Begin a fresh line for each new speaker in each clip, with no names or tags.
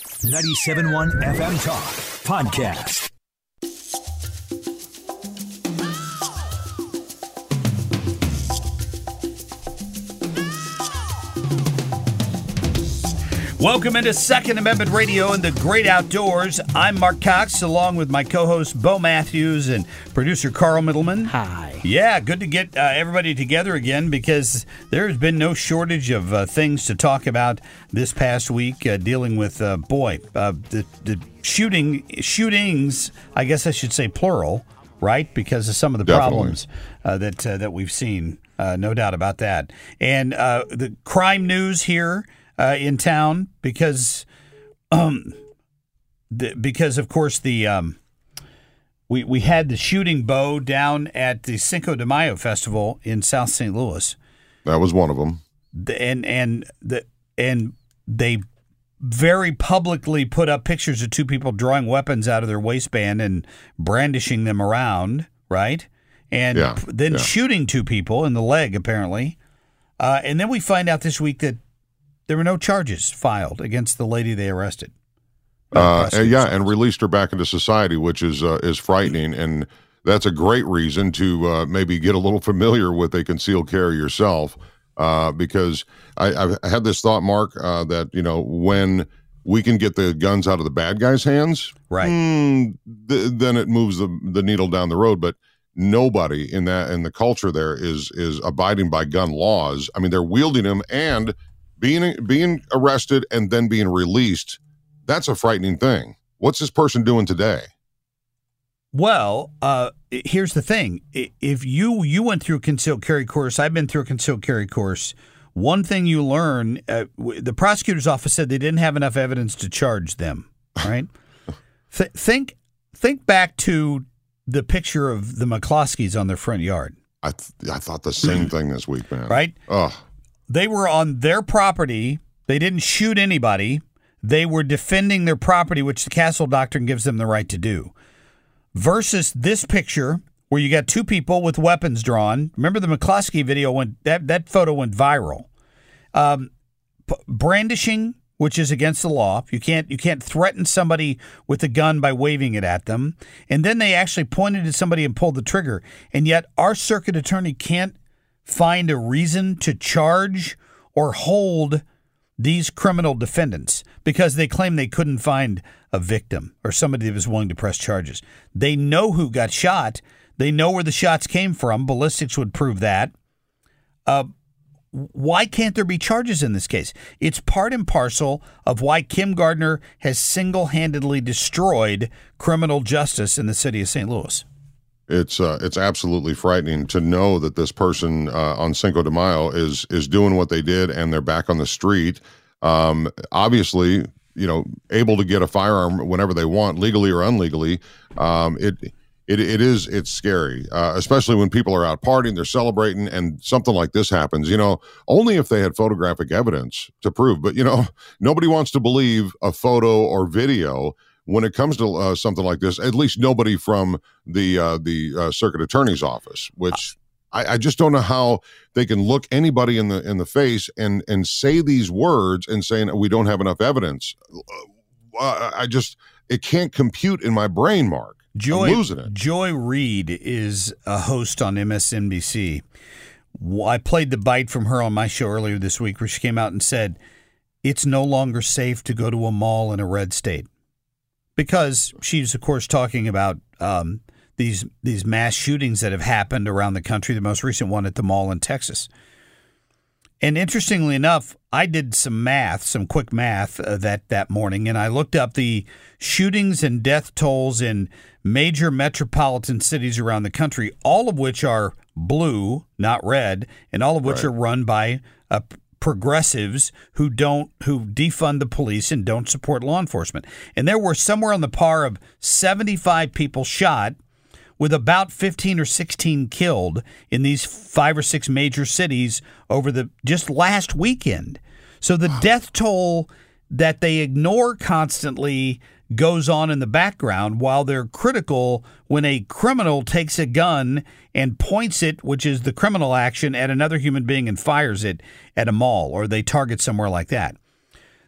97.1 FM Talk Podcast.
Welcome into Second Amendment Radio and the Great Outdoors. I'm Marc Cox, along with my co-host Bo Matthews and producer Carl Middleman.
Hi.
Yeah, good to get uh, everybody together again because there has been no shortage of uh, things to talk about this past week. Uh, dealing with uh, boy, uh, the the shooting shootings. I guess I should say plural, right? Because of some of the
Definitely.
problems uh, that uh, that we've seen. Uh, no doubt about that. And uh, the crime news here uh, in town because, um, the, because of course the um, we we had the shooting bow down at the Cinco de Mayo festival in South St. Louis,
That was one of them.
The- and and the and they very publicly put up pictures of two people drawing weapons out of their waistband and brandishing them around, right? And
Yeah,
then
yeah.
shooting two people in the leg, apparently. Uh, and then we find out this week that there were no charges filed against the lady they arrested.
Uh, yeah, and released her back into society, which is uh, is frightening, and that's a great reason to uh, maybe get a little familiar with a concealed carry yourself, uh, because I, I've had this thought, Marc, uh, that you know when we can get the guns out of the bad guys' hands,
Right.
hmm, th- then it moves the the needle down the road, but. Nobody in that in the culture there is is abiding by gun laws. I mean, they're wielding them and being being arrested and then being released that's a frightening thing. What's this person doing today?
Well, uh, here's the thing: if you you went through a concealed carry course, I've been through a concealed carry course. One thing you learn: uh, the prosecutor's office said they didn't have enough evidence to charge them. Right? Th- think think back to the picture of the McCloskeys on their front yard.
I th- I thought the same thing this week, man.
Right?
Ugh.
They were on their property. They didn't shoot anybody. They were defending their property, which the Castle Doctrine gives them the right to do. Versus this picture where you got two people with weapons drawn. Remember the McCloskey video went that that photo went viral. Um, brandishing, which is against the law. You can't you can't threaten somebody with a gun by waving it at them. And then they actually pointed at somebody and pulled the trigger. And yet our circuit attorney can't find a reason to charge or hold these criminal defendants because they claim they couldn't find a victim or somebody that was willing to press charges. They know who got shot. They know where the shots came from. Ballistics would prove that. Uh, why can't there be charges in this case? It's part and parcel of why Kim Gardner has single handedly destroyed criminal justice in the city of St. Louis.
It's uh, it's absolutely frightening to know that this person uh, on Cinco de Mayo is is doing what they did and they're back on the street. Um, obviously, you know, able to get a firearm whenever they want, legally or unlegally. Um, it it it is it's scary, uh, especially when people are out partying, they're celebrating, and something like this happens. You know, only if they had photographic evidence to prove. But you know, nobody wants to believe a photo or video when it comes to uh, something like this. At least nobody from the uh, the uh, circuit attorney's office, which. I, I just don't know how they can look anybody in the in the face and and say these words and saying we don't have enough evidence. Uh, I just it can't compute in my brain, Marc.
Joy,
I'm losing it.
Joy Reid is a host on MSNBC. I played the bite from her on my show earlier this week where she came out and said, it's no longer safe to go to a mall in a red state because she's of course talking about um, these these mass shootings that have happened around the country. The most recent one at the mall in Texas. And interestingly enough, I did some math, some quick math uh, that that morning, and I looked up the shootings and death tolls in major metropolitan cities around the country, all of which are blue, not red, and all of which
Right.
are run by uh, progressives who don't who defund the police and don't support law enforcement. And there were somewhere on the par of 75 people shot with about 15 or 16 killed in these five or six major cities over the just last weekend. So the death toll that they ignore constantly goes on in the background while they're critical when a criminal takes a gun and points it, which is the criminal action, at another human being and fires it at a mall or they target somewhere like that.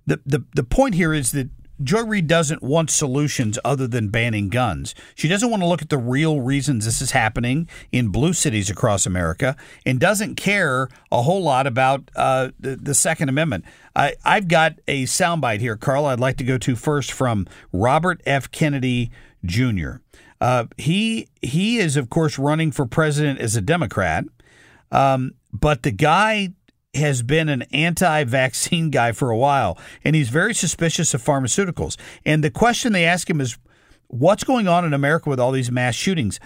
The, the, the point here is that Joy Reid doesn't want solutions other than banning guns. She doesn't want to look at the real reasons this is happening in blue cities across America and doesn't care a whole lot about uh, the, the Second Amendment. I, I've got a soundbite here, Carl, I'd like to go to first from Robert F. Kennedy Jr. Uh, he, he is, of course, running for president as a Democrat, um, but the guy has been an anti-vaccine guy for a while, and he's very suspicious of pharmaceuticals. And the question they ask him is, "What's going on in America with all these mass shootings?"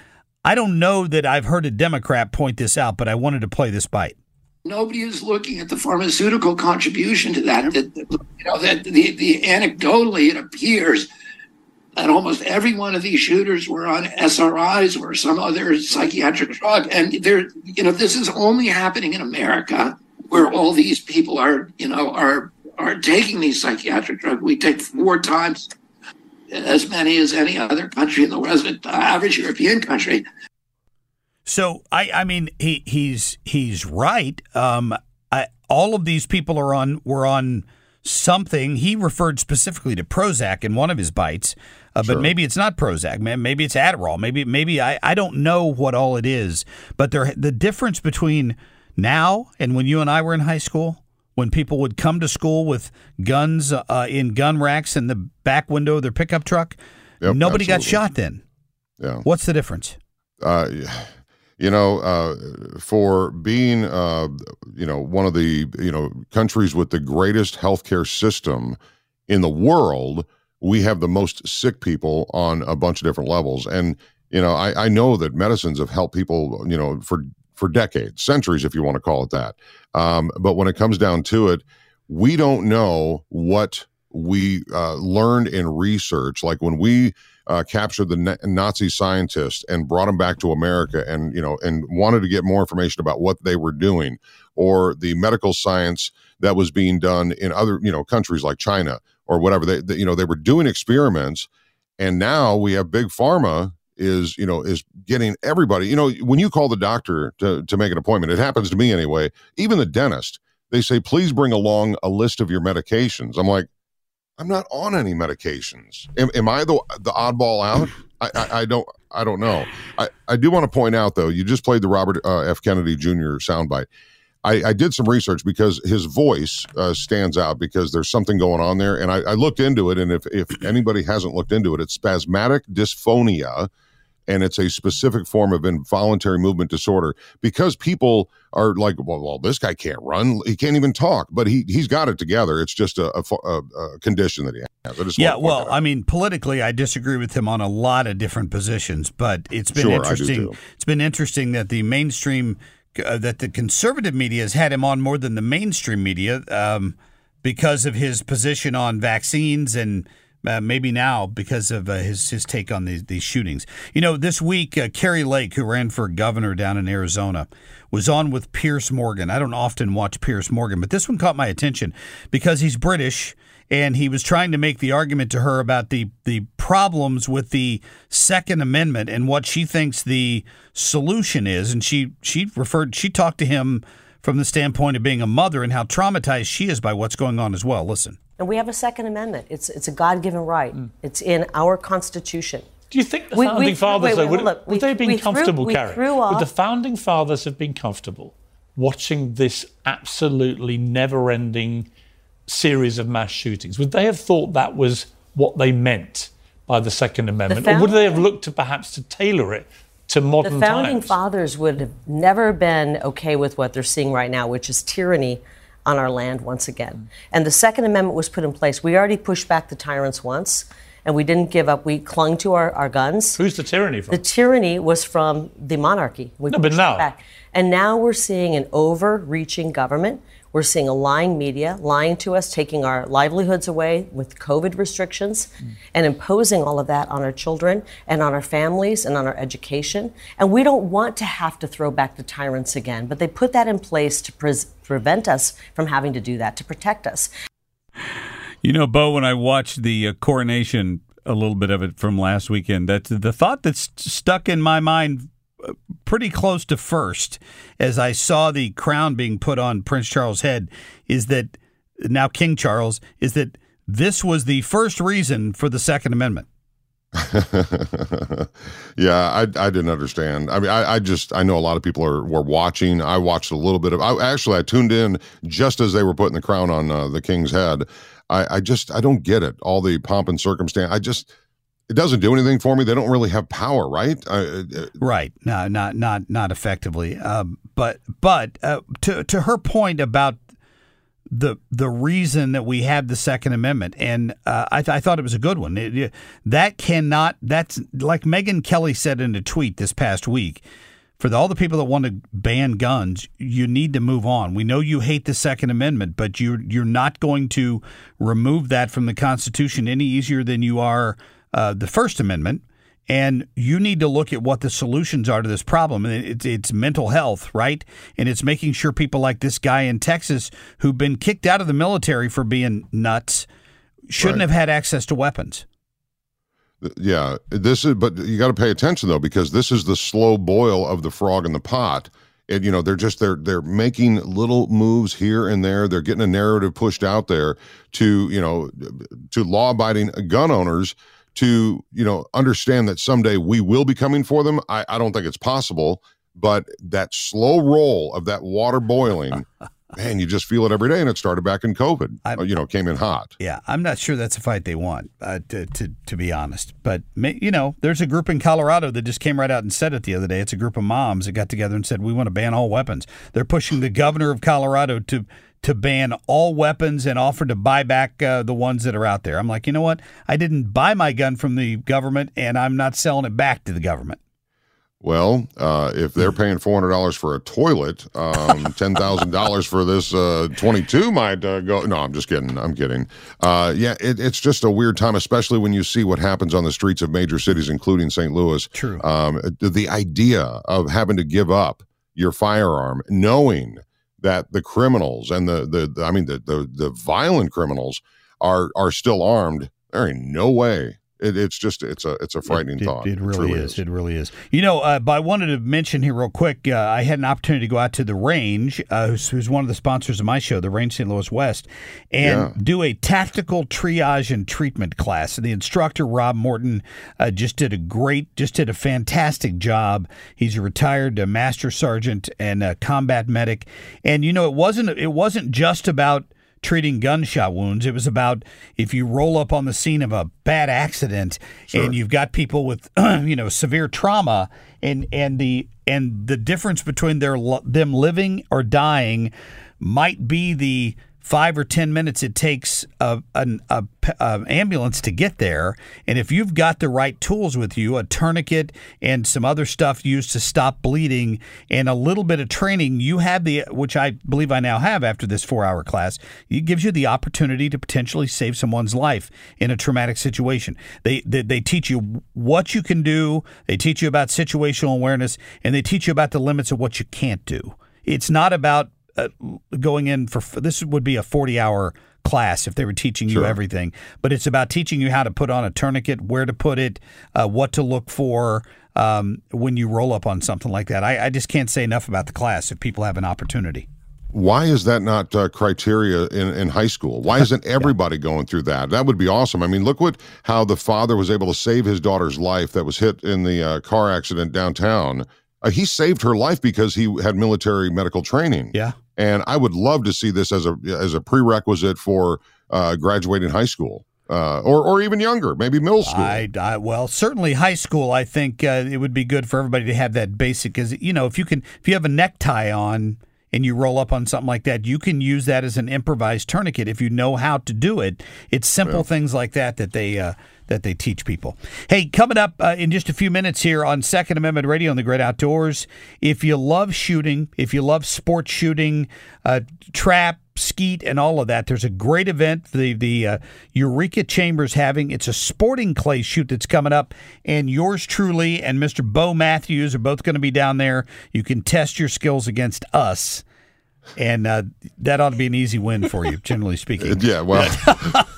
I don't know that I've heard a Democrat point this out, but I wanted to play this bite.
nobody is looking at the pharmaceutical contribution to that, you know that the, the anecdotally it appears that almost every one of these shooters were on SRIs or some other psychiatric drug, and there you know this is only happening in America where all these people are you know are are taking these psychiatric drugs. We take four times as many as any other country in the West, uh, average European country.
So I, I mean, he he's he's right. Um, I, all of these people are on were on something. He referred specifically to Prozac in one of his bites, uh, but
Sure.
maybe it's not Prozac. Man, maybe it's Adderall. Maybe maybe I, I don't know what all it is. But there the difference between now and when you and I were in high school, when people would come to school with guns uh, in gun racks in the back window of their pickup truck,
Yep,
nobody got shot then.
Yeah.
What's the difference?
uh, you know, uh, for being, uh, you know, one of the, you know, countries with the greatest healthcare system in the world, we have the most sick people on a bunch of different levels. And, you know, I, I know that medicines have helped people, you know, for, for decades, centuries, if you want to call it that. Um, but when it comes down to it, we don't know what we uh, learned in research. Like when we uh, captured the Nazi scientists and brought them back to America, and you know, and wanted to get more information about what they were doing, or the medical science that was being done in other you know countries like China or whatever. They, they you know they were doing experiments, and now we have big pharma is you know is getting everybody. You know, when you call the doctor to to make an appointment, it happens to me anyway. Even the dentist, they say please bring along a list of your medications. I'm like. I'm not on any medications. Am, am I the the oddball out? I, I, I don't I don't know. I, I do want to point out though, you just played the Robert uh, F. Kennedy Jr. soundbite. I, I did some research because his voice uh, stands out because there's something going on there, and I, I looked into it. And if if anybody hasn't looked into it, it's spasmodic dysphonia, and it's a specific form of involuntary movement disorder because people are like, well, well, this guy can't run, he can't even talk, but he he's got it together. It's just a, a, a, condition that he has.
Yeah,
want to point
well. I mean, politically, I disagree with him on a lot of different positions, but it's been
Sure,
interesting. It's been interesting that the mainstream, uh, that the conservative media has had him on more than the mainstream media um, because of his position on vaccines and. Uh, maybe now because of uh, his his take on these these shootings. You know, this week uh, Kari Lake, who ran for governor down in Arizona, was on with Piers Morgan. I don't often watch Piers Morgan, but this one caught my attention because he's British and he was trying to make the argument to her about the the problems with the Second Amendment and what she thinks the solution is. And she she referred she talked to him from the standpoint of being a mother and how traumatized she is by what's going on as well. Listen.
And we have a Second Amendment. It's, it's a God given right. Hmm. It's in our Constitution.
Do you think the
We-
founding
we-
fathers,
wait,
though,
wait,
would,
hold up.
would
We-
they have been
we threw-
comfortable,
we
Kari?
threw
Would the founding fathers have been comfortable watching this absolutely never ending series of mass shootings? Would they have thought that was what they meant by the Second Amendment,
The
or would they have looked to perhaps to tailor it to modern
the founding
times?
fathers would have never been okay with what they're seeing right now, which is tyranny on our land once again. And the Second Amendment was put in place. We already pushed back the tyrants once, and we didn't give up. We clung to our, our guns.
Who's the tyranny from?
The tyranny was from the monarchy. We
No, but now-
back. And now we're seeing an overreaching government. We're seeing a lying media lying to us, taking our livelihoods away with COVID restrictions and imposing all of that on our children and on our families and on our education. And we don't want to have to throw back the tyrants again, but they put that in place to pres prevent us from having to do that, to protect us.
You know, Bo, when I watched the uh, coronation, a little bit of it from last weekend, that the thought that's stuck in my mind pretty close to first as I saw the crown being put on Prince Charles' head is that now King Charles is that this was the first reason for the Second Amendment.
yeah, I, I didn't understand. I mean, I, I just I know a lot of people are were watching. I watched a little bit of. I actually I tuned in just as they were putting the crown on uh, the king's head. I, I just I don't get it. All the pomp and circumstance. I just it doesn't do anything for me. They don't really have power, right? I, uh,
Right. No, not not not effectively. Um, but but uh, to to her point about the the reason that we have the Second Amendment, and uh, I, th- I thought it was a good one. It- it- that cannot. That's like Megyn Kelly said in a tweet this past week. For the, all the people that want to ban guns, you need to move on. We know you hate the Second Amendment, but you're you're not going to remove that from the Constitution any easier than you are uh, the First Amendment. And you need to look at what the solutions are to this problem. And it's, it's mental health, right? And it's making sure people like this guy in Texas who've been kicked out of the military for being nuts shouldn't
Right.
have had access to weapons.
yeah, this is. But you got to pay attention though, because this is the slow boil of the frog in the pot. And you know they're just they're they're making little moves here and there. They're getting a narrative pushed out there to you know to law abiding gun owners to you know understand that someday we will be coming for them. I, I don't think it's possible, but that slow roll of that water boiling, man, you just feel it every day. And it started back in COVID. Uh, you know, came in hot.
Yeah, I'm not sure that's a fight they want, uh, to, to to be honest. But you know, there's a group in Colorado that just came right out and said it the other day. It's a group of moms that got together and said we want to ban all weapons. They're pushing the governor of Colorado to to ban all weapons and offer to buy back uh, the ones that are out there. I'm like, you know what? I didn't buy my gun from the government, and I'm not selling it back to the government.
Well, uh, if they're paying four hundred dollars for a toilet, um, ten thousand dollars for this uh, twenty-two might uh, go. No, I'm just kidding. I'm kidding. Uh, yeah, it, it's just a weird time, especially when you see what happens on the streets of major cities, including St. Louis.
True.
Um, the idea of having to give up your firearm, knowing that the criminals and the the, the I mean the, the the violent criminals are are still armed. There ain't no way. It, it's just it's a it's a frightening
It,
thought.
it really
truly
is. It really is. You know, uh, but I wanted to mention here real quick. Uh, I had an opportunity to go out to the range, uh, who's, who's one of the sponsors of my show, the Range St. Louis West, and
Yeah.
do a tactical triage and treatment class. And the instructor Rob Morton uh, just did a great, just did a fantastic job. He's a retired uh, master sergeant and a combat medic, and you know, it wasn't it wasn't just about treating gunshot wounds. It was about if you roll up on the scene of a bad accident and you've got people with you know severe trauma and and the and the difference between their them living or dying might be the five or ten minutes it takes a, an a, a ambulance to get there. And if you've got the right tools with you a tourniquet and some other stuff used to stop bleeding and a little bit of training you have the which i believe i now have after this four hour class it gives you the opportunity to potentially save someone's life in a traumatic situation. They, they they teach you what you can do they teach you about situational awareness and they teach you about the limits of what you can't do. It's not about uh, going in for this would be a 40 hour class if they were teaching you
Sure.
everything but it's about teaching you how to put on a tourniquet where to put it uh, what to look for um, when you roll up on something like that I, I just can't say enough about the class if people have an opportunity
Why is that not uh, criteria in, in high school? Why isn't everybody going through that? That would be awesome. I mean, look what how the father was able to save his daughter's life that was hit in the uh, car accident downtown. Uh, he saved her life because he had military medical training.
yeah
And I would love to see this as a as a prerequisite for uh, graduating high school. Uh, or, or even younger, maybe middle school.
I, I, well, certainly high school. I think uh, it would be good for everybody to have that basic. Because you know, if you can, if you have a necktie on and you roll up on something like that, you can use that as an improvised tourniquet if you know how to do it. It's simple
Yeah.
things like that that they uh, that they teach people. Hey, coming up uh, in just a few minutes here on Second Amendment Radio on the Great Outdoors. If you love shooting, if you love sports shooting, uh, trap. Skeet and all of that. There's a great event the the uh, Eureka Chambers having. It's a sporting clay shoot that's coming up, and yours truly and Mr. Bo Matthews are both going to be down there. You can test your skills against us, and uh, that ought to be an easy win for you, generally speaking.
Yeah, well,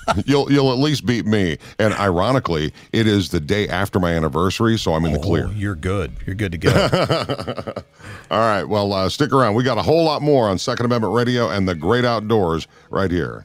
you'll you'll at least beat me. And ironically, it is the day after my anniversary, so I'm in the clear.
Oh, you're good. You're good to go.
All right, well, uh, stick around. We got a whole lot more on Second Amendment Radio and the Great Outdoors right here.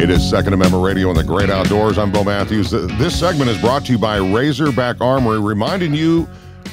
It is Second Amendment Radio in the Great Outdoors. I'm Bo Matthews. This segment is brought to you by Razorback Armory, reminding you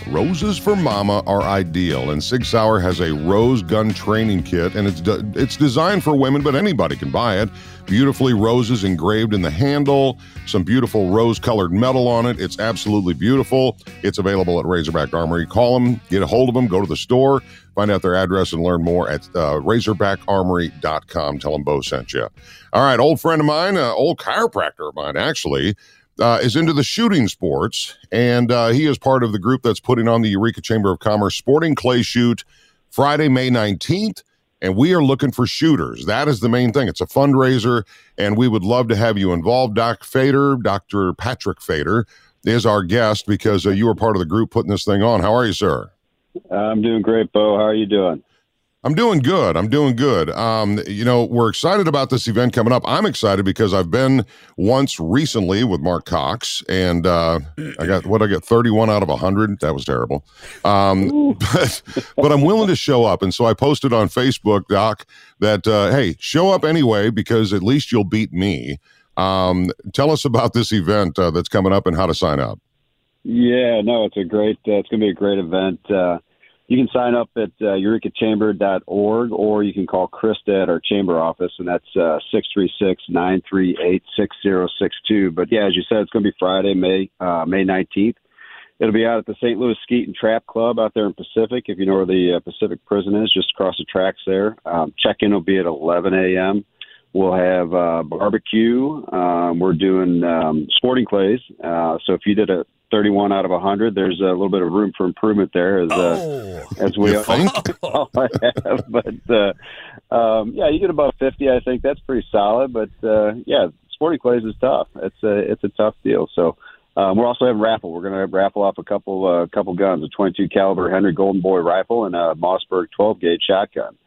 roses for mama are ideal. And Sig Sauer has a rose gun training kit, and it's de- it's designed for women, but anybody can buy it. Beautifully roses engraved in the handle, some beautiful rose-colored metal on it. It's absolutely beautiful. It's available at Razorback Armory. Call them, get a hold of them, go to the store, find out their address, and learn more at uh, RazorbackArmory.com. Tell them Bo sent you. All right, old friend of mine, uh, old chiropractor of mine, actually, uh, is into the shooting sports, and uh, he is part of the group that's putting on the Eureka Chamber of Commerce Sporting Clay Shoot Friday, May 19th. And we are looking for shooters. That is the main thing. It's a fundraiser, and we would love to have you involved. Doc Feder, Dr. Patrick Feder, is our guest because uh, you were part of the group putting this thing on. How are you, sir?
I'm doing great, Bo. How are you doing?
I'm doing good. I'm doing good. Um, you know, we're excited about this event coming up. I'm excited because I've been once recently with Marc Cox, and uh, I got what I got 31 out of 100. That was terrible. Um, but but I'm willing to show up, and so I posted on Facebook, Doc, that uh, hey, show up anyway because at least you'll beat me. Um, tell us about this event uh, that's coming up and how to sign up.
Yeah, no, it's a great. Uh, it's going to be a great event. You can sign up at uh, eurekachamber.org or you can call Krista at our chamber office, and that's uh, 636 938 6062. But yeah, as you said, it's going to be Friday, May uh, May 19th. It'll be out at the St. Louis Skeet and Trap Club out there in Pacific. If you know where the uh, Pacific Prison is, just across the tracks there. Um, check in will be at 11 a.m. We'll have uh, barbecue. Um, we're doing um, sporting clays. Uh, so if you did a 31 out of 100, there's a little bit of room for improvement there, as uh, as we
think?
all have. But uh, um, yeah, you get about 50. I think that's pretty solid. But uh, yeah, sporting clays is tough. It's a it's a tough deal. So um, we're also having raffle. We're going to raffle off a couple uh, couple guns: a 22 caliber Henry Golden Boy rifle and a Mossberg 12 gauge shotgun.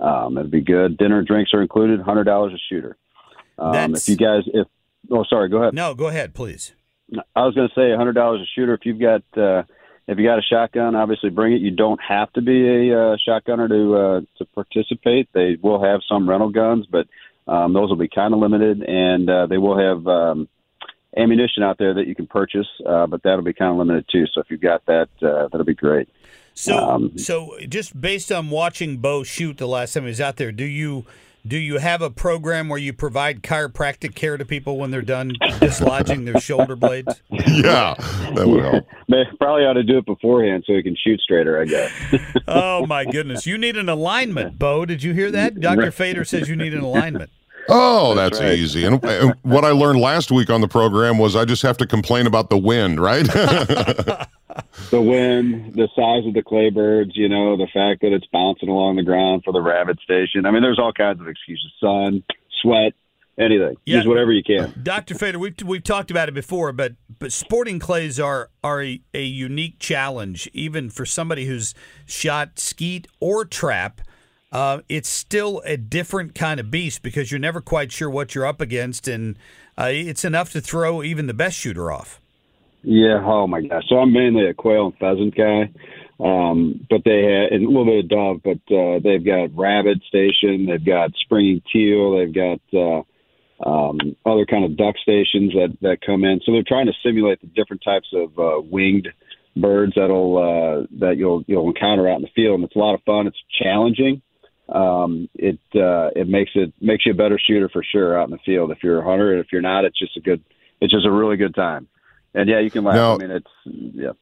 Um, it'd be good. Dinner and drinks are included. Hundred dollars a shooter. Um, if you guys, if oh sorry, go ahead.
No, go ahead, please.
I was going to say a hundred dollars a shooter. If you've got uh, if you got a shotgun, obviously bring it. You don't have to be a uh, shotgunner to uh, to participate. They will have some rental guns, but um, those will be kind of limited, and uh, they will have um, ammunition out there that you can purchase, uh, but that'll be kind of limited too. So if you've got that, uh, that'll be great.
So,
Um,
so just based on watching Bo shoot the last time he was out there, do you do you have a program where you provide chiropractic care to people when they're done dislodging their shoulder blades?
Yeah, that would help.
They probably ought to do it beforehand so he can shoot straighter. I guess.
Oh my goodness, you need an alignment, Bo. Did you hear that? Doctor Feder says you need an alignment.
Oh, that's, easy. And, and what I learned last week on the program was I just have to complain about the wind, right?
the wind, the size of the clay birds, you know, the fact that it's bouncing along the ground for the rabbit station. I mean, there's all kinds of excuses: sun, sweat, anything. Use whatever you can.
Doctor Feder, we've we've talked about it before, but but sporting clays are are a, a unique challenge, even for somebody who's shot skeet or trap. Uh, it's still a different kind of beast because you're never quite sure what you're up against, and uh, it's enough to throw even the best shooter off.
Yeah. Oh my gosh. So I'm mainly a quail and pheasant guy. Um, but they have and a little bit of dove, but uh, they've got rabbit station, they've got springing teal, they've got uh, um, other kind of duck stations that that come in. So they're trying to simulate the different types of uh, winged birds that'll uh, that you'll you'll encounter out in the field, and it's a lot of fun. It's challenging. Um, it uh, it makes it makes you a better shooter for sure out in the field. If you're a hunter, and if you're not, it's just a good it's just a really good time. And yeah, you can laugh.
Now-
I mean, it's yeah.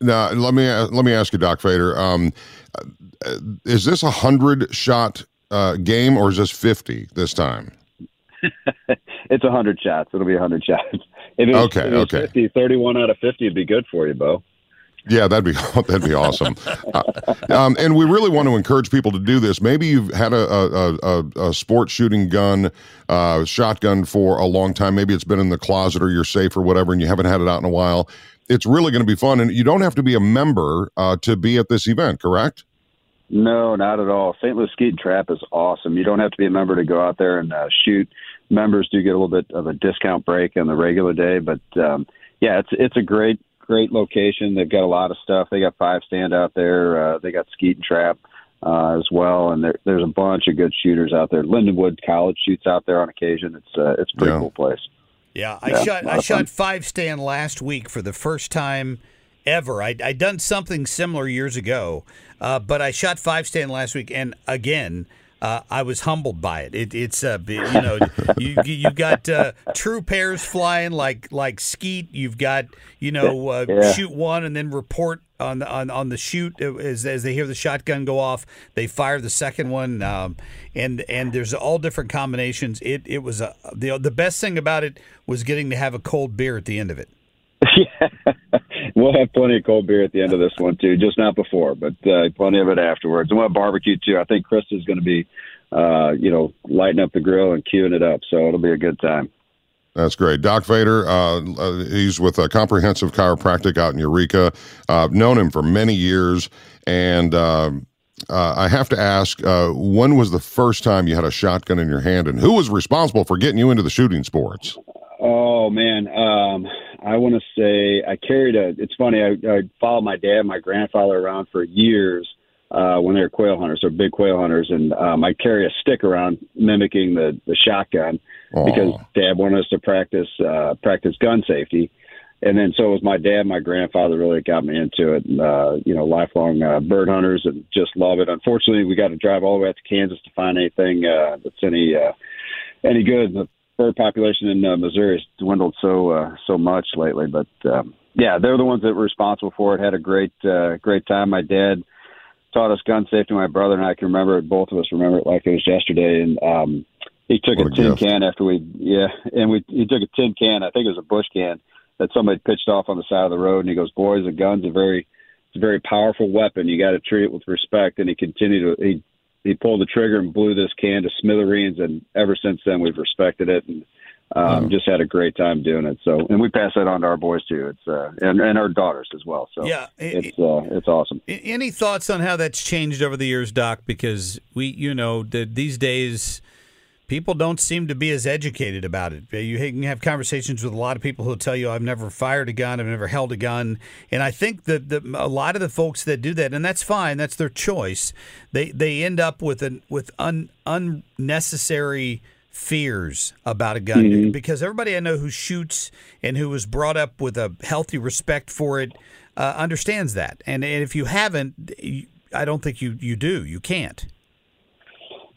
now, let me let me ask you, Doc Feder. Um, uh, is this a hundred shot uh, game or is this fifty this time?
it's a hundred shots. It'll be a hundred shots. If it was,
Okay,
if it
okay.
50, 31 out of fifty would be good for you, Bo.
Yeah, that'd be that'd be awesome. Uh, um, and we really want to encourage people to do this. Maybe you've had a a, a, a sport shooting gun, uh, shotgun for a long time. Maybe it's been in the closet or your safe or whatever, and you haven't had it out in a while. It's really going to be fun, and you don't have to be a member uh, to be at this event. Correct?
No, not at all. St. Louis Skeet Trap is awesome. You don't have to be a member to go out there and uh, shoot. Members do get a little bit of a discount break on the regular day, but um, yeah, it's it's a great great location. They've got a lot of stuff. They got five stand out there. Uh, they got Skeet and Trap uh, as well, and there, there's a bunch of good shooters out there. Lindenwood College shoots out there on occasion. It's uh, it's a pretty cool place.
Yeah, I
Yeah,
shot I
fun.
shot five stand last week for the first time ever. I I done something similar years ago, uh, but I shot five stand last week, and again. Uh, I was humbled by it. it it's uh, you know you you got uh, true pairs flying like like skeet. You've got you know uh,
Yeah.
shoot one and then report on the on, on the shoot as as they hear the shotgun go off. They fire the second one, um, and and there's all different combinations. It it was a the the best thing about it was getting to have a cold beer at the end of it.
We'll have plenty of cold beer at the end of this one too, just not before, but uh, plenty of it afterwards. And we'll have barbecue too. I think Chris is going to be, uh, you know, lighting up the grill and queuing it up, so it'll be a good time.
That's great. Doc Feder, uh, uh, he's with a comprehensive chiropractic out in Eureka. Uh, I've known him for many years. And uh, uh, I have to ask, uh, when was the first time you had a shotgun in your hand and who was responsible for getting you into the shooting sports?
Oh man, um, I want to say I carried a. It's funny. I, I followed my dad, and my grandfather around for years uh, when they were quail hunters, or big quail hunters, and um, I carry a stick around mimicking the the shotgun because Dad wanted us to practice uh, practice gun safety. And then so it was my dad, my grandfather really got me into it. And, uh, you know, lifelong uh, bird hunters and just love it. Unfortunately, we got to drive all the way out to Kansas to find anything uh, that's any uh, any good. The bird population in uh, Missouri has dwindled so uh, so much lately. But um, yeah, they're the ones that were responsible for it. Had a great uh, great time. My dad taught us gun safety. My brother and I can remember it. Both of us remember it like it was yesterday. And um, he took
What
a
a
tin
gift.
can after we yeah, and we he took a tin can. I think it was a Busch can that somebody pitched off on the side of the road. And he goes, "Boys, a gun's a very it's a very powerful weapon. You got to treat it with respect." And he continued to he he pulled the trigger and blew this can to smithereens. And ever since then, we've respected it. And um, just had a great time doing it. So, and we pass that on to our boys too. It's uh, and and our daughters as well. So
Yeah, it-
it's uh, it's awesome.
Any thoughts on how that's changed over the years, Doc? Because we, you know, the, these days people don't seem to be as educated about it. You can have conversations with a lot of people who'll tell you, "I've never fired a gun, I've never held a gun," and I think that the, a lot of the folks that do that, and that's fine, that's their choice. They they end up with an with un, unnecessary fears about a gun
Mhm.
because everybody I know who shoots and who was brought up with a healthy respect for it uh, understands that. And, and if you haven't, I don't think you you do. You can't.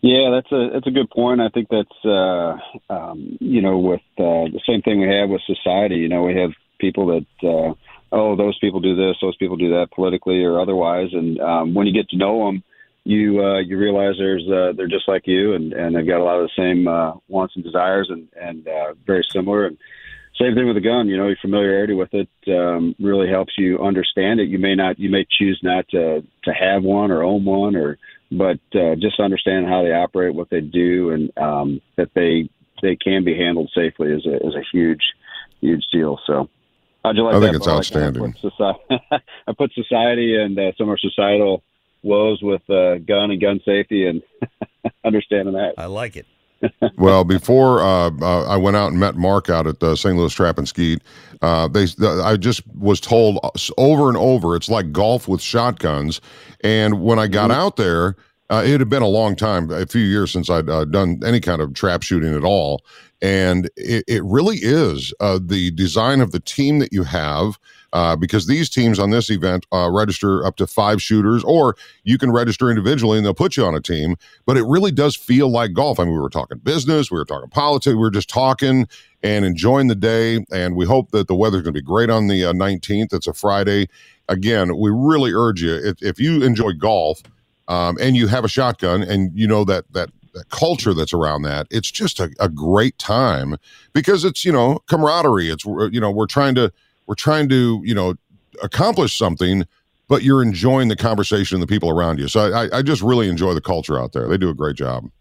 Yeah, that's a that's a good point. I think that's uh, um, you know with uh, the same thing we have with society. You know, we have people that uh, oh those people do this, those people do that politically or otherwise, and um, when you get to know them, you uh, you realize there's uh, they're just like you, and and they've got a lot of the same uh, wants and desires, and and uh, very similar. And same thing with a gun. You know, your familiarity with it um, really helps you understand it. You may not, you may choose not to to have one or own one, or but uh, just understand how they operate, what they do, and um, that they they can be handled safely is a is a huge huge deal. So. How'd you like
I
that?
think it's
Bo? Like,
outstanding.
put society, I put society and uh, some of our societal woes with uh, gun and gun safety and understanding that.
I like it.
Well, before uh, uh, I went out and met Marc out at uh, St. Louis Trap and Skeet, uh, they I just was told over and over it's like golf with shotguns. And when I got out there, uh, it had been a long time, a few years since I'd uh, done any kind of trap shooting at all. And it, it really is uh, the design of the team that you have. Uh, because these teams on this event uh, register up to five shooters, or you can register individually and they'll put you on a team. But it really does feel like golf. I mean, we were talking business, we were talking politics, we were just talking and enjoying the day. And we hope that the weather's going to be great on the uh, 19th. It's a Friday. Again, we really urge you if, if you enjoy golf um, and you have a shotgun and you know that that that culture that's around that it's just a, a great time because it's you know camaraderie it's you know we're trying to we're trying to you know accomplish something but you're enjoying the conversation and the people around you so i, I just really enjoy the culture out there they do a great job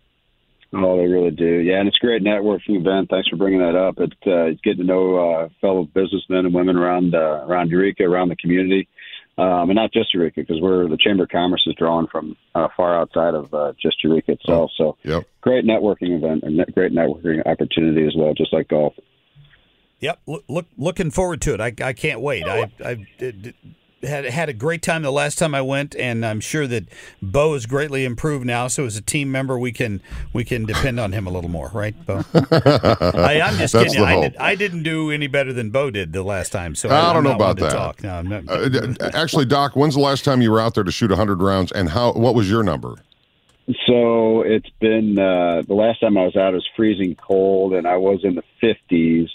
Oh, they really do. Yeah, and it's a great networking event. Thanks for bringing that up. It, uh, it's getting to know uh, fellow businessmen and women around uh, around Eureka, around the community, um, and not just Eureka, because we're the Chamber of Commerce is drawn from uh, far outside of uh, just Eureka itself. So,
yep.
great networking event and great networking opportunity as well, just like golf.
Yep. Look, look looking forward to it. I, I can't wait. I I did, had had a great time the last time I went, and I'm sure that Bo is greatly improved now. So as a team member, we can we can depend on him a little more, right, Bo? I, I'm just
That's
kidding.
the
I,
hope.
did, I didn't do any better than Bo did the last time. So
I
I'm
don't know
not
about
one to
that.
Talk. No, I'm not.
Uh, actually doc when's the last time you were out there to shoot 100 rounds and how what was your number
So it's been uh, the last time I was out it was freezing cold, and I was in the fifties.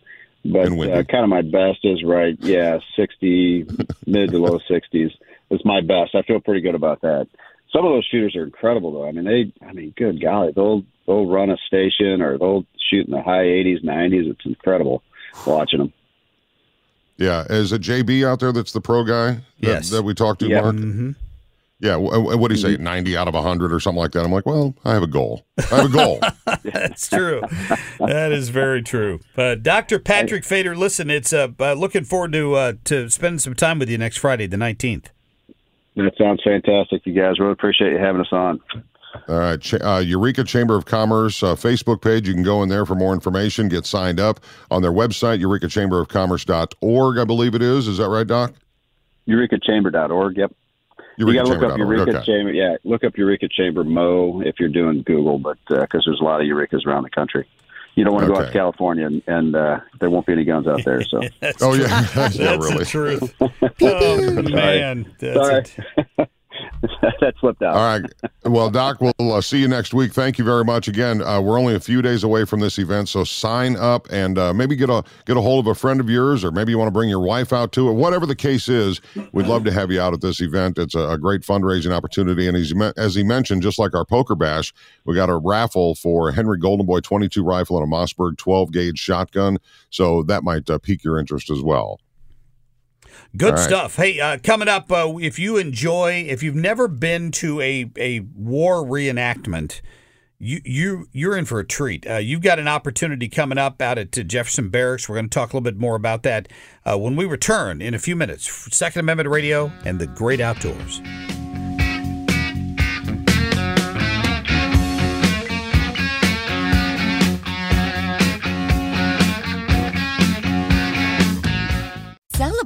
But uh, kind of my best is right, yeah, sixty, mid to low sixties is my best. I feel pretty good about that. Some of those shooters are incredible, though. I mean, they, I mean, good golly, they'll they'll run a station or they'll shoot in the high eighties, nineties. It's incredible watching them.
yeah is it jb out there that's the pro guy that,
Yes.
that we talked to
Yeah.
mark
Mhm.
Yeah what do you say 90 out of 100 or something like that i'm like well i have a goal i have a goal
That's true. that is very true. Uh, Dr. Patrick Feder, listen, it's uh, uh, looking forward to uh, to spending some time with you next Friday, the 19th.
That sounds fantastic, you guys. Really appreciate you having us on.
All right, Ch- uh, Eureka Chamber of Commerce uh, Facebook page. You can go in there for more information. Get signed up on their website, eurekachamberofcommerce.org, I believe it is. Is that right, Doc?
EurekaChamber.org. Yep. You got to look up Eureka
okay.
Chamber. Yeah, look up Eureka Chamber Mo if you're doing Google, but because there's a lot of Eurekas around the country. You don't want to go out to California, and, and uh, there won't be any guns out there. So.
Oh, yeah. Yeah,
That's
really.
the truth. Oh, man. That's
Sorry.
it.
that slipped out.
All right. Well, Doc, we'll uh, see you next week. Thank you very much. Again, uh, we're only a few days away from this event, so sign up and uh, maybe get a get a hold of a friend of yours, or maybe you want to bring your wife out to it. Whatever the case is, we'd love to have you out at this event. It's a, a great fundraising opportunity, and as, as he mentioned, just like our poker bash, we got a raffle for a Henry Golden Boy 22 rifle and a Mossberg 12 gauge shotgun. So that might uh, pique your interest as well.
Good
right.
stuff. Hey, uh, coming up, uh, if you enjoy, if you've never been to a, a war reenactment, you you you're in for a treat. Uh, you've got an opportunity coming up out at uh, Jefferson Barracks. We're going to talk a little bit more about that uh, when we return in a few minutes. Second Amendment Radio and the Great Outdoors.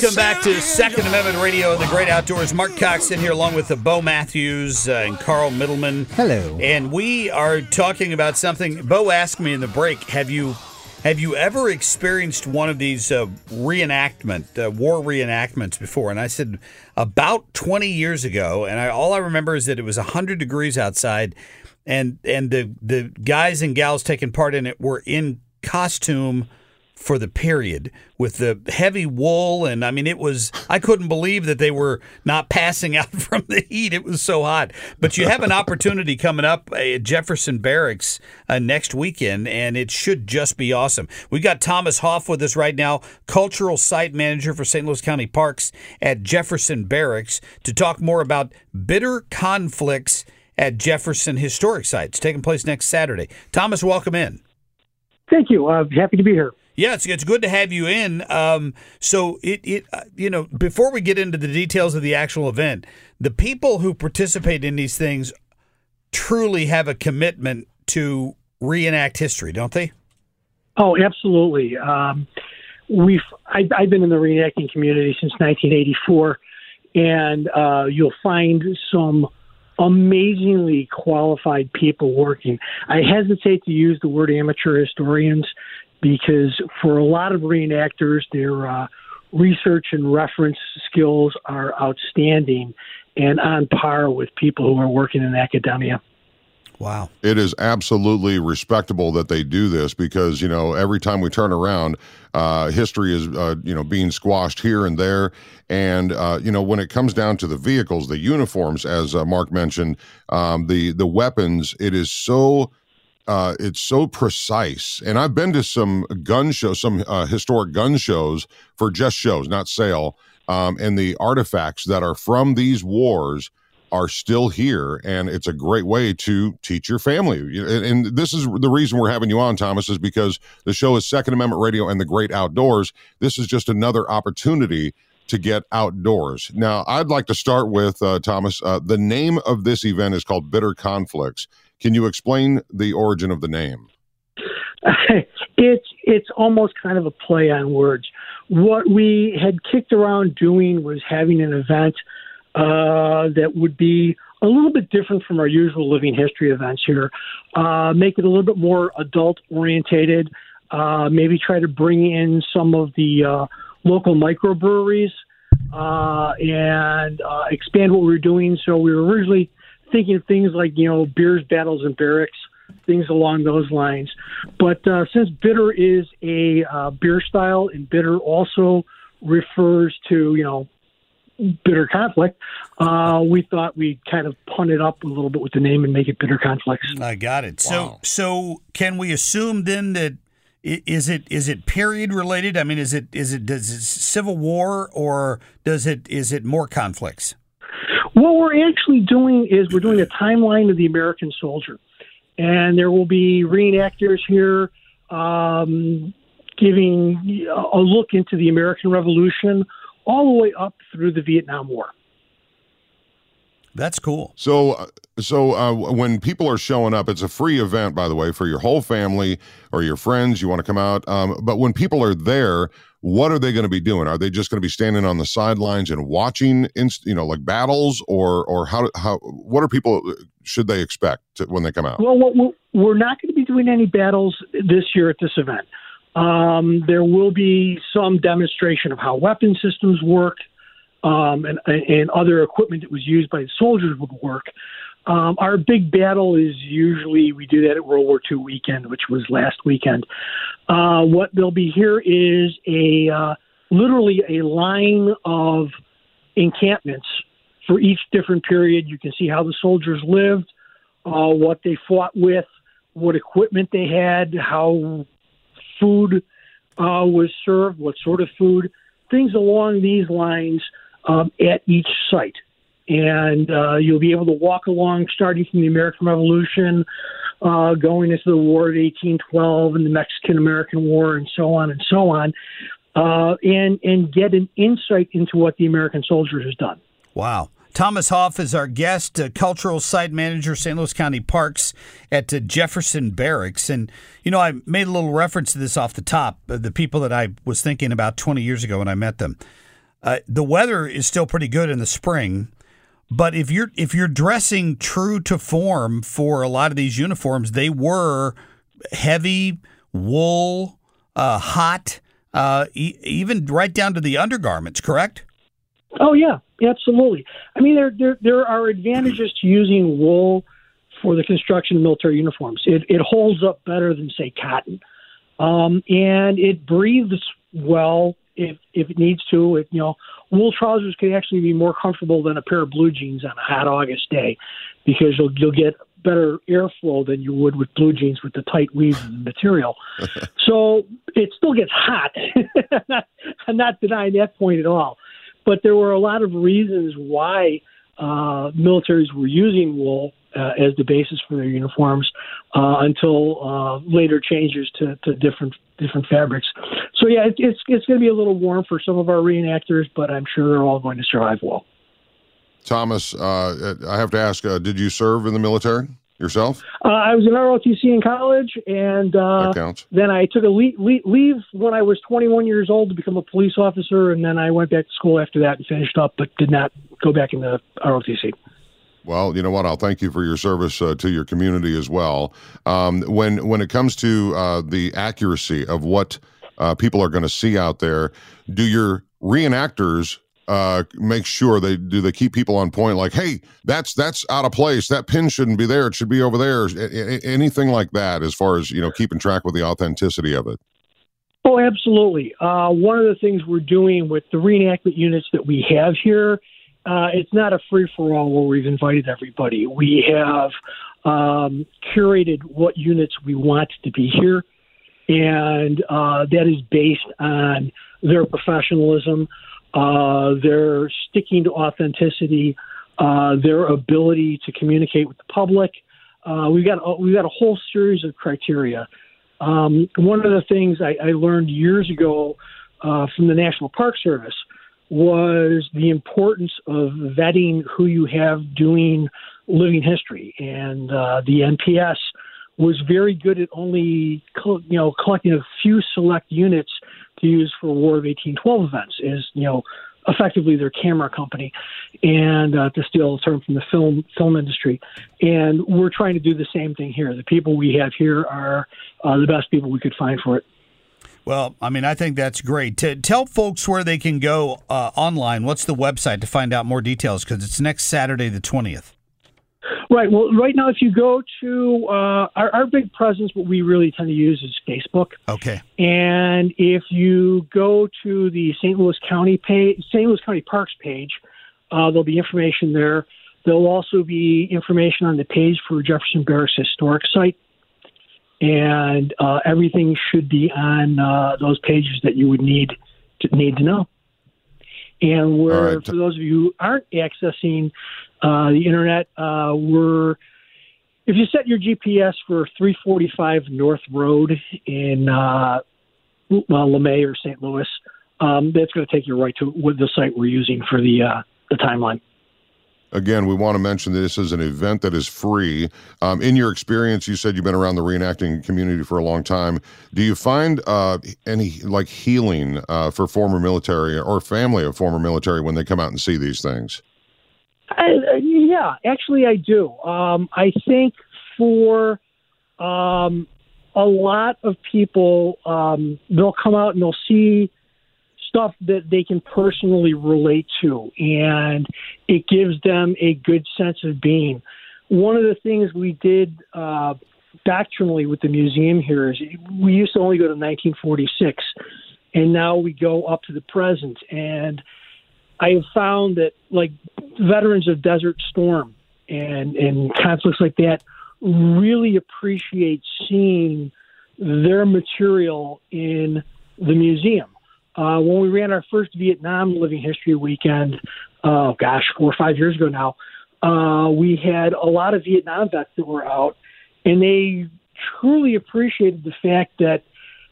Welcome back to Second Amendment Radio and the Great Outdoors. Marc Cox in here along with the Bo Matthews uh, and Carl Middleman.
Hello.
And we are talking about something. Bo asked me in the break, have you have you ever experienced one of these uh, reenactment, uh, war reenactments before? And I said about 20 years ago, and I, all I remember is that it was 100 degrees outside, and and the the guys and gals taking part in it were in costume for the period with the heavy wool and I mean it was I couldn't believe that they were not passing out from the heat it was so hot but you have an opportunity coming up at Jefferson Barracks uh, next weekend and it should just be awesome we've got Thomas Hoff with us right now cultural site manager for St. Louis County Parks at Jefferson Barracks to talk more about bitter conflicts at Jefferson Historic Sites taking place next Saturday Thomas welcome in
Thank you. Uh, happy to be here.
Yeah, it's, it's good to have you in. Um, so it, it uh, you know before we get into the details of the actual event, the people who participate in these things truly have a commitment to reenact history, don't they?
Oh, absolutely. Um, we've I, I've been in the reenacting community since 1984, and uh, you'll find some amazingly qualified people working. I hesitate to use the word amateur historians because for a lot of reenactors, their uh, research and reference skills are outstanding and on par with people who are working in academia.
Wow.
It is absolutely respectable that they do this because, you know, every time we turn around, uh, history is, uh, you know, being squashed here and there. And, uh, you know, when it comes down to the vehicles, the uniforms, as uh, Marc mentioned, um, the, the weapons, it is so. Uh, it's so precise, and I've been to some gun shows, some uh, historic gun shows for just shows, not sale. Um, and the artifacts that are from these wars are still here and it's a great way to teach your family and, and, this is the reason we're having you on thomas is because the show is second amendment radio and the great outdoors this is just another opportunity to get outdoors. Now, I'd like to start with uh, Thomas. Uh, the name of this event is called Bitter Conflicts. Can you explain the origin of the name?
it's it's almost kind of a play on words. What we had kicked around doing was having an event uh, that would be a little bit different from our usual living history events here. Uh, make it a little bit more adult orientated. Uh, maybe try to bring in some of the uh, local microbreweries uh, and uh, expand what we were doing. So we were originally thinking of things like you know beers, battles, and barracks, things along those lines. But uh, since bitter is a uh, beer style, and bitter also refers to you know bitter conflict, uh, we thought we'd kind of punt it up a little bit with the name and make it bitter conflicts.
I got it. So, so can we assume then that is it period related? I mean, is it is it does it civil war or does it is it more conflicts?
What we're actually doing is we're doing a timeline of the American soldier, and there will be reenactors here um, giving a look into the American Revolution all the way up through the Vietnam War.
That's cool.
So, uh, so uh, when people are showing up, it's a free event, by the way, for your whole family or your friends. You want to come out, um, but when people are there, what are they going to be doing? Are they just going to be standing on the sidelines and watching, inst- you know, like battles, or or how how what are people should they expect to, when they come out?
Well, we're, we're not going to be doing any battles this year at this event. Um, there will be some demonstration of how weapon systems work um, and, and other equipment that was used by the soldiers would work. Um, our big battle is usually we do that at World War II weekend, which was last weekend. Uh, what there'll be here is a uh, literally a line of encampments for each different period. You can see how the soldiers lived, uh, what they fought with, what equipment they had, how food uh, was served, what sort of food, things along these lines um, at each site. And uh, you'll be able to walk along, starting from the American Revolution, uh, going into the War of 1812 and the Mexican American War, and so on and so on, uh, and and get an insight into what the American soldier has done.
Wow. Thomas Hoff is our guest, uh, cultural site manager, St. Louis County Parks at uh, Jefferson Barracks. And, you know, I made a little reference to this off the top, uh, the people that I was thinking about 20 years ago when I met them. Uh, the weather is still pretty good in the spring, but if you're if you're dressing true to form for a lot of these uniforms, they were heavy wool, uh, hot, uh, e- even right down to the undergarments. Correct?
Oh yeah, absolutely. I mean, there there there are advantages to using wool for the construction of military uniforms. It it holds up better than say cotton, um, and it breathes well if if it needs to. It, you know, wool trousers can actually be more comfortable than a pair of blue jeans on a hot August day because you'll you'll get better airflow than you would with blue jeans with the tight weave and the material. so it still gets hot. I'm, not, I'm not denying that point at all. But there were a lot of reasons why uh, militaries were using wool uh, as the basis for their uniforms uh, until uh, later changes to, to different different fabrics. So yeah, it, it's it's going to be a little warm for some of our reenactors, but I'm sure they're all going to survive well.
Thomas, uh, I have to ask: Did you serve in the military yourself?
Uh, I was in ROTC in college, and uh, then I took a leave, leave when I was 21 years old to become a police officer, and then I went back to school after that and finished up, but did not go back in the ROTC.
Well, you know what? I'll thank you for your service uh, to your community as well. Um, when when it comes to uh, the accuracy of what uh, people are going to see out there, do your reenactors uh, make sure they do they keep people on point? Like, hey, that's that's out of place. That pin shouldn't be there. It should be over there. A- a- anything like that, as far as you know, keeping track with the authenticity of it.
Oh, absolutely. Uh, one of the things we're doing with the reenactment units that we have here, uh, it's not a free for all where we've invited everybody. We have um, curated what units we want to be here, and uh, that is based on their professionalism, uh, their sticking to authenticity, uh, their ability to communicate with the public. Uh, we've got we've got a whole series of criteria. Um, one of the things I, I learned years ago uh, from the National Park Service was the importance of vetting who you have doing living history, and uh, the NPS was very good at only you know collecting a few select units to use for War of 1812 events. Is you know effectively their camera company, and uh, to steal a term from the film film industry. And we're trying to do the same thing here. The people we have here are uh, the best people we could find for it.
Well, I mean, I think that's great. To tell folks where they can go uh, online. What's the website to find out more details? Because it's next Saturday, the twentieth.
Right. Well, right now, if you go to uh, our, our big presence, what we really tend to use is Facebook.
Okay.
And if you go to the St. Louis County page, St. Louis County Parks page, uh, there'll be information there. There'll also be information on the page for Jefferson Barracks Historic Site, and uh, everything should be on uh, those pages that you would need to need to know. And where,
right.
for those of you who aren't accessing uh, the internet, uh, we're if you set your GPS for 345 North Road in uh, Lemay or St. Louis, um, that's going to take you right to the site we're using for the uh, the timeline.
Again, we want to mention that this is an event that is free. Um, in your experience, you said you've been around the reenacting community for a long time. Do you find uh, any like healing uh, for former military or family of former military when they come out and see these things?
I, yeah, actually, I do. Um, I think for um, a lot of people, um, they'll come out and they'll see stuff that they can personally relate to, and it gives them a good sense of being. One of the things we did uh, doctrinally with the museum here is we used to only go to 1946, and now we go up to the present. And I have found that, like veterans of Desert Storm and and conflicts like that, really appreciate seeing their material in the museum. Uh, when we ran our first Vietnam Living History Weekend, oh gosh, four or five years ago now, uh, we had a lot of Vietnam vets that were out, and they truly appreciated the fact that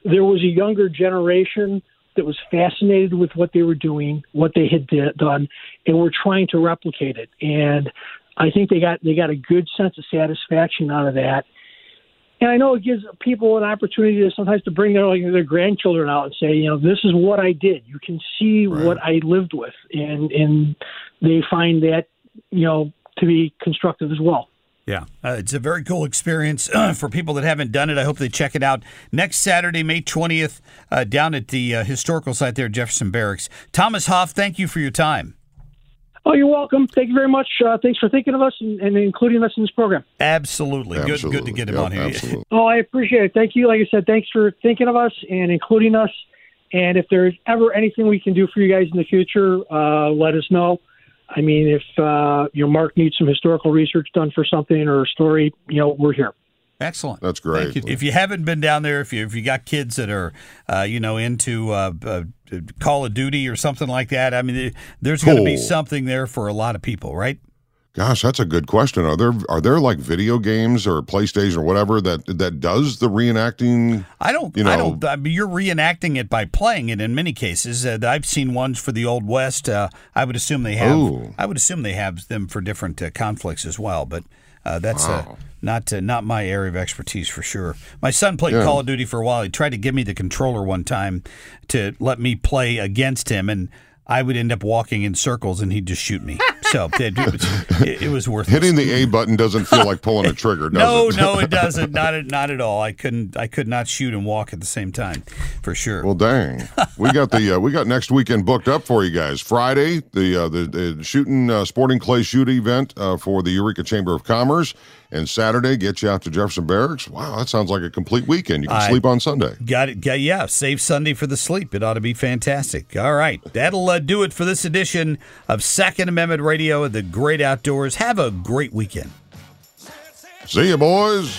there was a younger generation that was fascinated with what they were doing, what they had d- done, and were trying to replicate it. And I think they got they got a good sense of satisfaction out of that. And I know it gives people an opportunity to sometimes to bring their like, their grandchildren out and say, you know, this is what I did. You can see right. what I lived with, and and they find that you know to be constructive as well.
Yeah, uh, it's a very cool experience for people that haven't done it. I hope they check it out next Saturday, May 20th, uh, down at the uh, historical site there, Jefferson Barracks. Thomas Hoff, thank you for your time.
Oh, you're welcome. Thank you very much. Uh, thanks for thinking of us and, and, including us in this program.
Absolutely.
absolutely.
Good, good to get him
yep,
on here.
Absolutely.
Oh, I appreciate it. Thank you. Like I said, thanks for thinking of us and including us. And if there's ever anything we can do for you guys in the future, uh, let us know. I mean, if uh, you know Marc needs some historical research done for something or a story, you know, we're here.
Excellent.
That's great.
You. If you haven't been down there, if you if you got kids that are, uh, you know, into uh, uh, Call of Duty or something like that, I mean, there's going to be something there for a lot of people, right?
Gosh, that's a good question. Are there are there like video games or PlayStation or whatever that that does the reenacting?
I don't.
You know,
I don't. I mean, you're reenacting it by playing it in many cases. Uh, I've seen ones for the Old West. Uh, I would assume they have.
Ooh.
I would assume they have them for different uh, conflicts as well. But uh, that's uh,
Wow.
not uh, not my area of expertise for sure. My son played
Yeah.
Call of Duty for a while. He tried to give me the controller one time to let me play against him, and I would end up walking in circles, and he'd just shoot me. So it, it was, it, it was worth
hitting the A button doesn't feel like pulling a trigger,
no,
it?
no, it doesn't. Not at, not at all. I couldn't. I could not shoot and walk at the same time, for sure.
Well, dang, we got the uh, we got next weekend booked up for you guys. Friday, the uh, the, the shooting uh, sporting clay shoot event uh, for the Eureka Chamber of Commerce, and Saturday get you out to Jefferson Barracks. Wow, that sounds like a complete weekend. You can
I-
sleep on Sunday.
Got it. Got, yeah, save Sunday for the sleep. It ought to be fantastic. All right, that'll uh, do it for this edition of Second Amendment Radio at the Great Outdoors. Have a great weekend.
See you, boys.